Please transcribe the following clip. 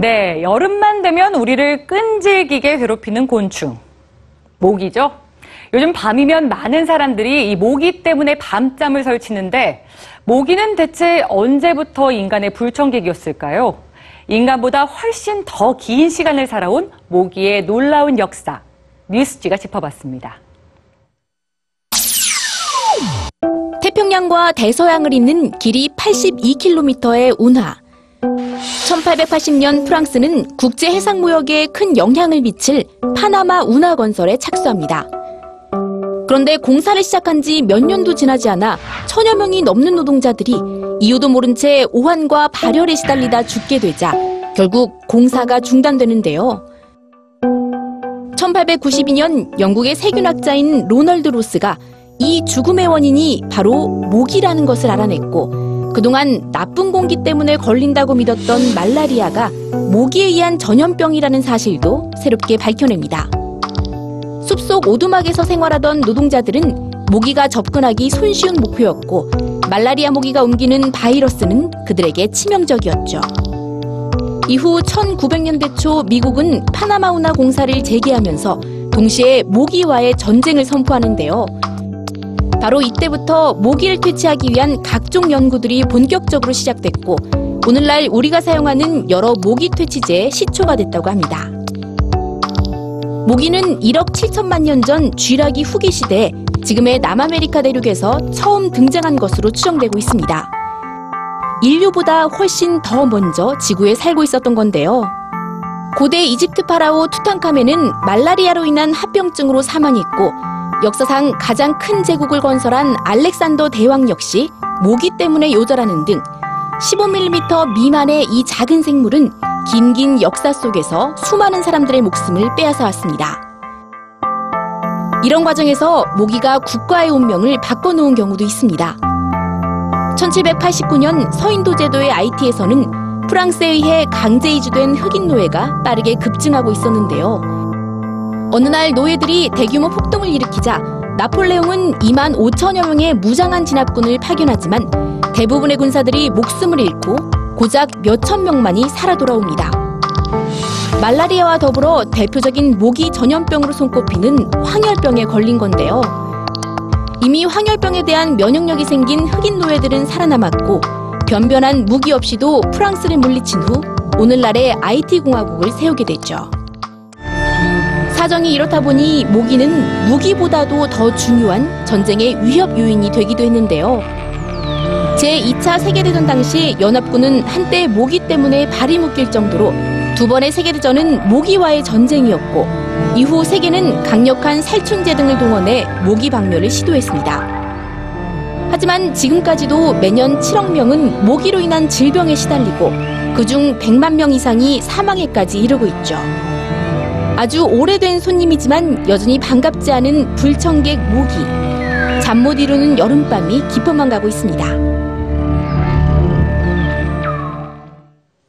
네, 여름만 되면 우리를 끈질기게 괴롭히는 곤충. 모기죠? 요즘 밤이면 많은 사람들이 이 모기 때문에 밤잠을 설치는데 모기는 대체 언제부터 인간의 불청객이었을까요? 인간보다 훨씬 더 긴 시간을 살아온 모기의 놀라운 역사. 뉴스지가 짚어봤습니다. 태평양과 대서양을 잇는 길이 82km의 운하. 1880년 프랑스는 국제 해상 무역에 큰 영향을 미칠 파나마 운하 건설에 착수합니다. 그런데 공사를 시작한 지 몇 년도 지나지 않아 천여 명이 넘는 노동자들이 이유도 모른 채 오한과 발열에 시달리다 죽게 되자 결국 공사가 중단되는데요. 1892년 영국의 세균학자인 로널드 로스가 이 죽음의 원인이 바로 모기라는 것을 알아냈고 그동안 나쁜 공기 때문에 걸린다고 믿었던 말라리아가 모기에 의한 전염병이라는 사실도 새롭게 밝혀냅니다. 숲속 오두막에서 생활하던 노동자들은 모기가 접근하기 손쉬운 목표였고 말라리아 모기가 옮기는 바이러스는 그들에게 치명적이었죠. 이후 1900년대 초 미국은 파나마 운하 공사를 재개하면서 동시에 모기와의 전쟁을 선포하는데요. 바로 이때부터 모기를 퇴치하기 위한 각종 연구들이 본격적으로 시작됐고 오늘날 우리가 사용하는 여러 모기 퇴치제의 시초가 됐다고 합니다. 모기는 1억 7천만 년 전 쥐라기 후기 시대에 지금의 남아메리카 대륙에서 처음 등장한 것으로 추정되고 있습니다. 인류보다 훨씬 더 먼저 지구에 살고 있었던 건데요. 고대 이집트 파라오 투탕카멘은 말라리아로 인한 합병증으로 사망했고 역사상 가장 큰 제국을 건설한 알렉산더 대왕 역시 모기 때문에 요절하는 등 15mm 미만의 이 작은 생물은 긴긴 역사 속에서 수많은 사람들의 목숨을 빼앗아 왔습니다. 이런 과정에서 모기가 국가의 운명을 바꿔놓은 경우도 있습니다. 1789년 서인도 제도의 IT에서는 프랑스에 의해 강제 이주된 흑인 노예가 빠르게 급증하고 있었는데요. 어느 날 노예들이 대규모 폭동을 일으키자 나폴레옹은 2만 5천여 명의 무장한 진압군을 파견하지만 대부분의 군사들이 목숨을 잃고 고작 몇천 명만이 살아 돌아옵니다. 말라리아와 더불어 대표적인 모기 전염병으로 손꼽히는 황열병에 걸린 건데요. 이미 황열병에 대한 면역력이 생긴 흑인 노예들은 살아남았고 변변한 무기 없이도 프랑스를 물리친 후 오늘날의 IT 공화국을 세우게 됐죠. 사정이 이렇다 보니 모기는 무기보다도 더 중요한 전쟁의 위협 요인이 되기도 했는데요. 제2차 세계대전 당시 연합군은 한때 모기 때문에 발이 묶일 정도로 두 번의 세계대전은 모기와의 전쟁이었고 이후 세계는 강력한 살충제 등을 동원해 모기 박멸을 시도했습니다. 하지만 지금까지도 매년 7억 명은 모기로 인한 질병에 시달리고 그중 100만 명 이상이 사망에까지 이르고 있죠. 아주 오래된 손님이지만 여전히 반갑지 않은 불청객 모기. 잠 못 이루는 여름밤이 깊어만 가고 있습니다.